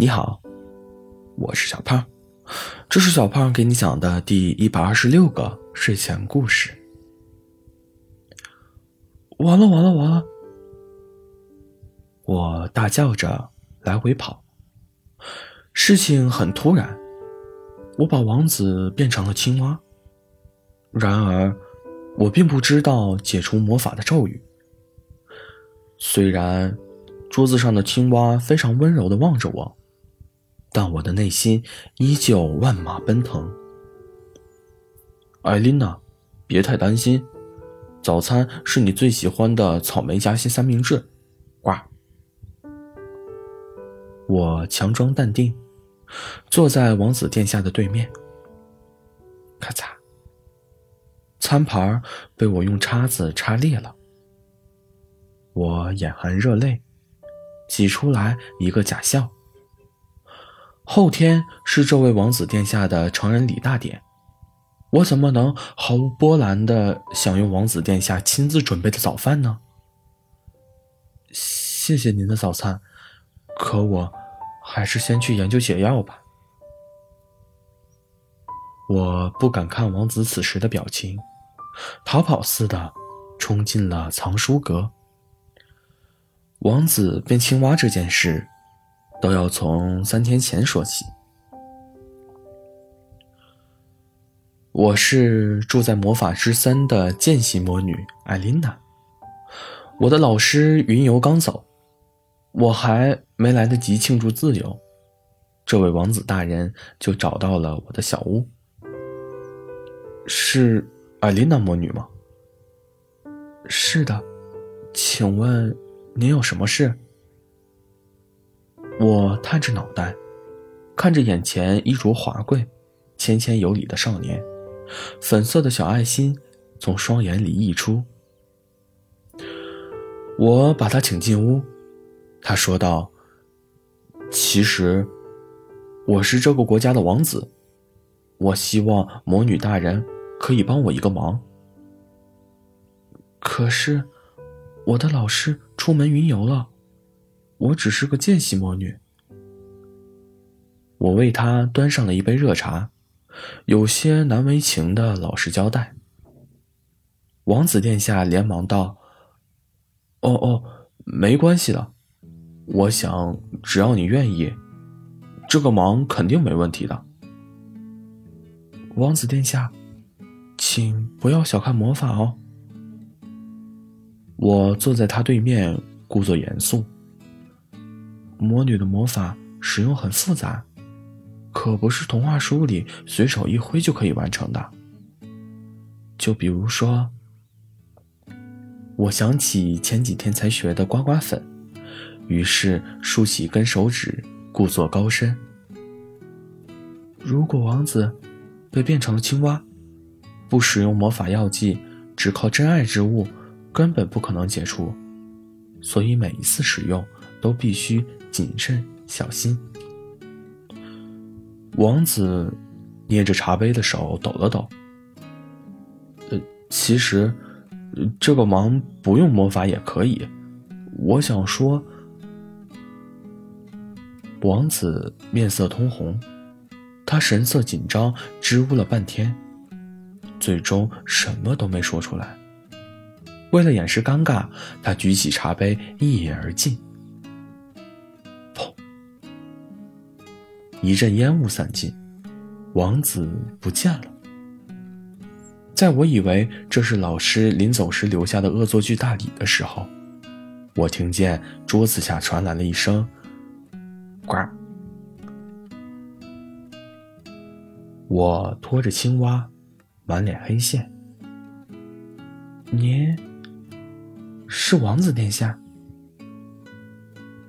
你好，我是小胖，这是小胖给你讲的第一百二十六个睡前故事。完了完了完了！我大叫着来回跑。事情很突然，我把王子变成了青蛙。然而，我并不知道解除魔法的咒语。虽然桌子上的青蛙非常温柔的望着我，但我的内心依旧万马奔腾。艾琳娜，别太担心，早餐是你最喜欢的草莓夹心三明治。呱！我强装淡定，坐在王子殿下的对面。咔嚓，餐盘被我用叉子叉裂了。我眼含热泪，挤出来一个假笑。后天是这位王子殿下的成人礼大典，我怎么能毫无波澜的享用王子殿下亲自准备的早饭呢？谢谢您的早餐，可我还是先去研究解药吧。我不敢看王子此时的表情，逃跑似的冲进了藏书阁。王子变青蛙这件事，都要从三天前说起。我是住在魔法之森的见习魔女艾琳娜。我的老师云游刚走，我还没来得及庆祝自由，这位王子大人就找到了我的小屋。是艾琳娜魔女吗？是的，请问。您有什么事？我探着脑袋，看着眼前衣着华贵、谦谦有礼的少年，粉色的小爱心从双眼里溢出。我把他请进屋，他说道：“其实，我是这个国家的王子，我希望魔女大人可以帮我一个忙。可是。”我的老师出门云游了，我只是个见习魔女。我为他端上了一杯热茶，有些难为情的老实交代。王子殿下连忙道：“哦哦，没关系的，我想只要你愿意，这个忙肯定没问题的。”王子殿下，请不要小看魔法哦。我坐在他对面，故作严肃。魔女的魔法使用很复杂，可不是童话书里随手一挥就可以完成的。就比如说，我想起前几天才学的刮刮粉，于是竖起一根手指，故作高深。如果王子被变成了青蛙，不使用魔法药剂，只靠真爱之物。根本不可能解除，所以每一次使用都必须谨慎小心。王子捏着茶杯的手抖了抖。呃，其实这个忙不用魔法也可以。我想说，王子面色通红，他神色紧张，支吾了半天，最终什么都没说出来。为了掩饰尴尬，他举起茶杯一饮而尽。一阵烟雾散尽，王子不见了。在我以为这是老师临走时留下的恶作剧大礼的时候，我听见桌子下传来了一声“呱”。我拖着青蛙，满脸黑线。您。是王子殿下。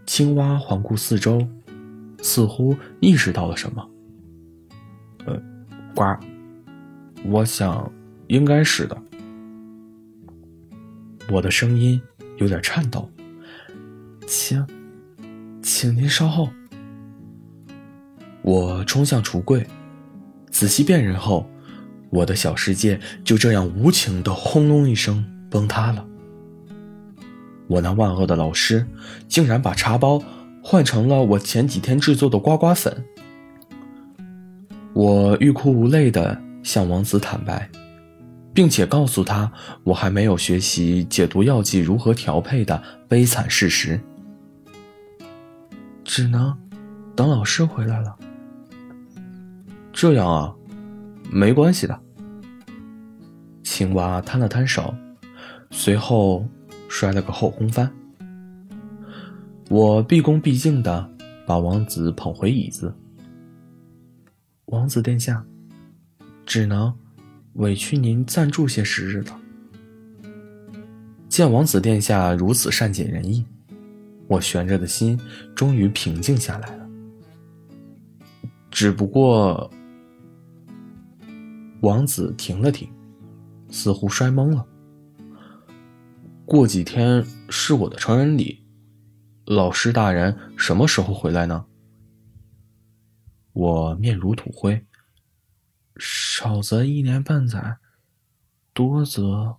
青蛙环顾四周，似乎意识到了什么。呃，呱，我想应该是的。我的声音有点颤抖，请，请您稍后。我冲向橱柜，仔细辨认后，我的小世界就这样无情的轰隆一声崩塌了。我那万恶的老师，竟然把茶包换成了我前几天制作的呱呱粉。我欲哭无泪地向王子坦白，并且告诉他我还没有学习解毒药剂如何调配的悲惨事实，只能等老师回来了。这样啊，没关系的。青蛙摊了摊手，随后摔了个后空翻。我毕恭毕敬地把王子捧回椅子。王子殿下，只能委屈您暂住些时日了。见王子殿下如此善解人意，我悬着的心终于平静下来了。只不过，王子停了停，似乎摔懵了。过几天是我的成人礼，老师大人什么时候回来呢？我面如土灰，少则一年半载，多则……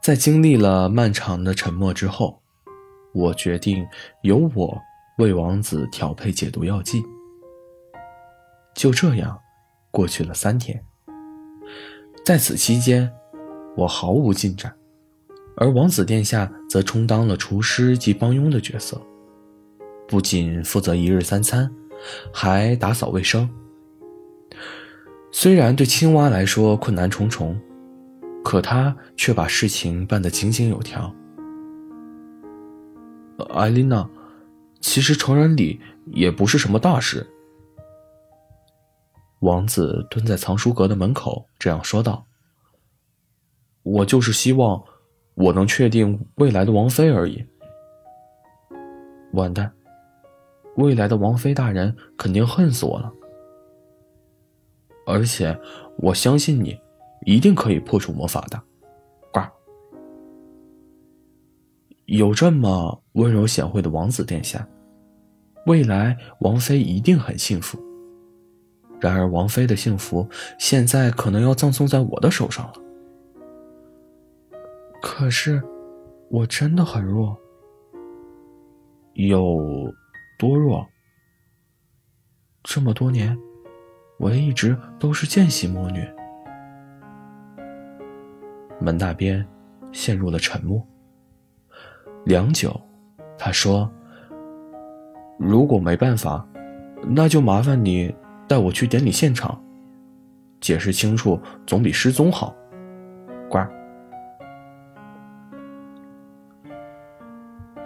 在经历了漫长的沉默之后，我决定由我为王子调配解毒药剂。就这样，过去了三天。在此期间，我毫无进展，而王子殿下则充当了厨师及帮佣的角色。不仅负责一日三餐，还打扫卫生。虽然对青蛙来说困难重重，可他却把事情办得井井有条。艾琳娜，其实成人礼也不是什么大事。王子蹲在藏书阁的门口，这样说道：“我就是希望我能确定未来的王妃而已。”完蛋。未来的王妃大人肯定恨死我了，而且我相信你一定可以破除魔法的。呱！有这么温柔贤惠的王子殿下，未来王妃一定很幸福。然而，王妃的幸福现在可能要葬送在我的手上了。可是，我真的很弱，有。多弱！这么多年，我一直都是见习魔女。门那边陷入了沉默。良久，他说：“如果没办法，那就麻烦你带我去典礼现场，解释清楚总比失踪好。”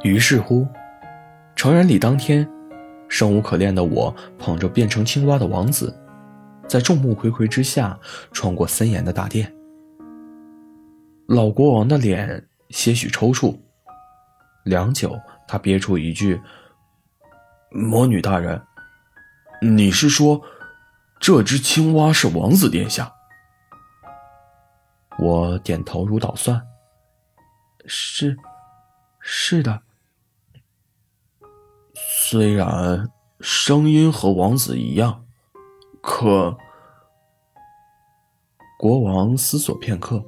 于是乎。成人礼当天，生无可恋的我捧着变成青蛙的王子，在众目睽睽之下穿过森严的大殿。老国王的脸些许抽搐，良久，他憋出一句：“魔女大人，你是说，这只青蛙是王子殿下？”我点头如捣蒜：“是，是的。”虽然声音和王子一样，可国王思索片刻，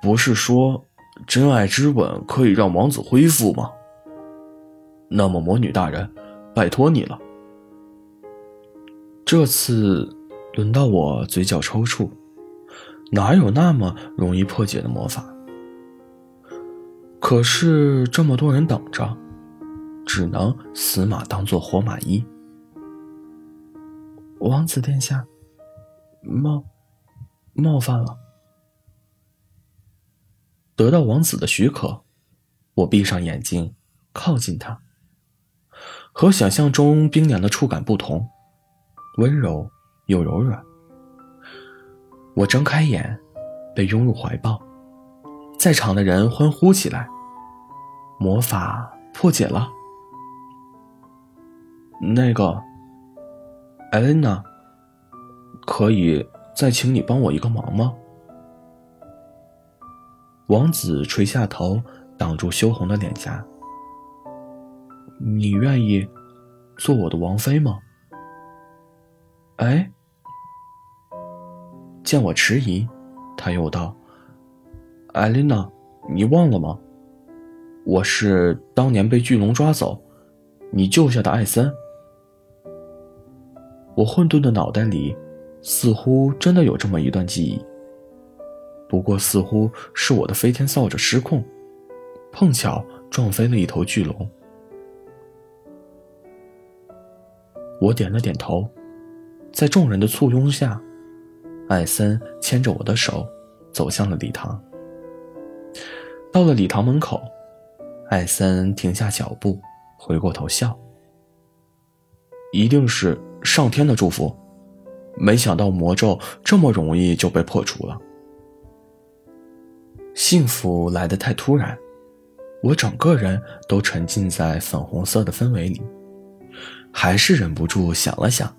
不是说真爱之吻可以让王子恢复吗？那么魔女大人，拜托你了。这次轮到我嘴角抽搐，哪有那么容易破解的魔法？可是这么多人等着。只能死马当做活马医。王子殿下，冒冒犯了。得到王子的许可，我闭上眼睛，靠近他。和想象中冰凉的触感不同，温柔又柔软。我睁开眼，被拥入怀抱，在场的人欢呼起来。魔法破解了。那个，艾琳娜，可以再请你帮我一个忙吗？王子垂下头，挡住羞红的脸颊。你愿意做我的王妃吗？哎，见我迟疑，他又道：“艾琳娜，你忘了吗？我是当年被巨龙抓走，你救下的艾森。我混沌的脑袋里，似乎真的有这么一段记忆。不过，似乎是我的飞天扫帚失控，碰巧撞飞了一头巨龙。我点了点头，在众人的簇拥下，艾森牵着我的手走向了礼堂。到了礼堂门口，艾森停下脚步，回过头笑：“一定是上天的祝福，没想到魔咒这么容易就被破除了。”幸福来得太突然，我整个人都沉浸在粉红色的氛围里。还是忍不住想了想，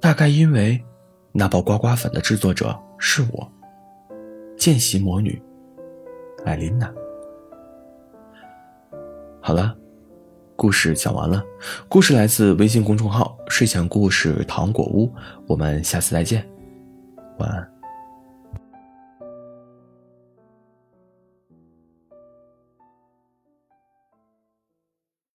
大概因为那包刮刮粉的制作者是我，见习魔女艾琳娜。好了，故事讲完了。故事来自微信公众号“睡前故事糖果屋”，我们下次再见，晚安。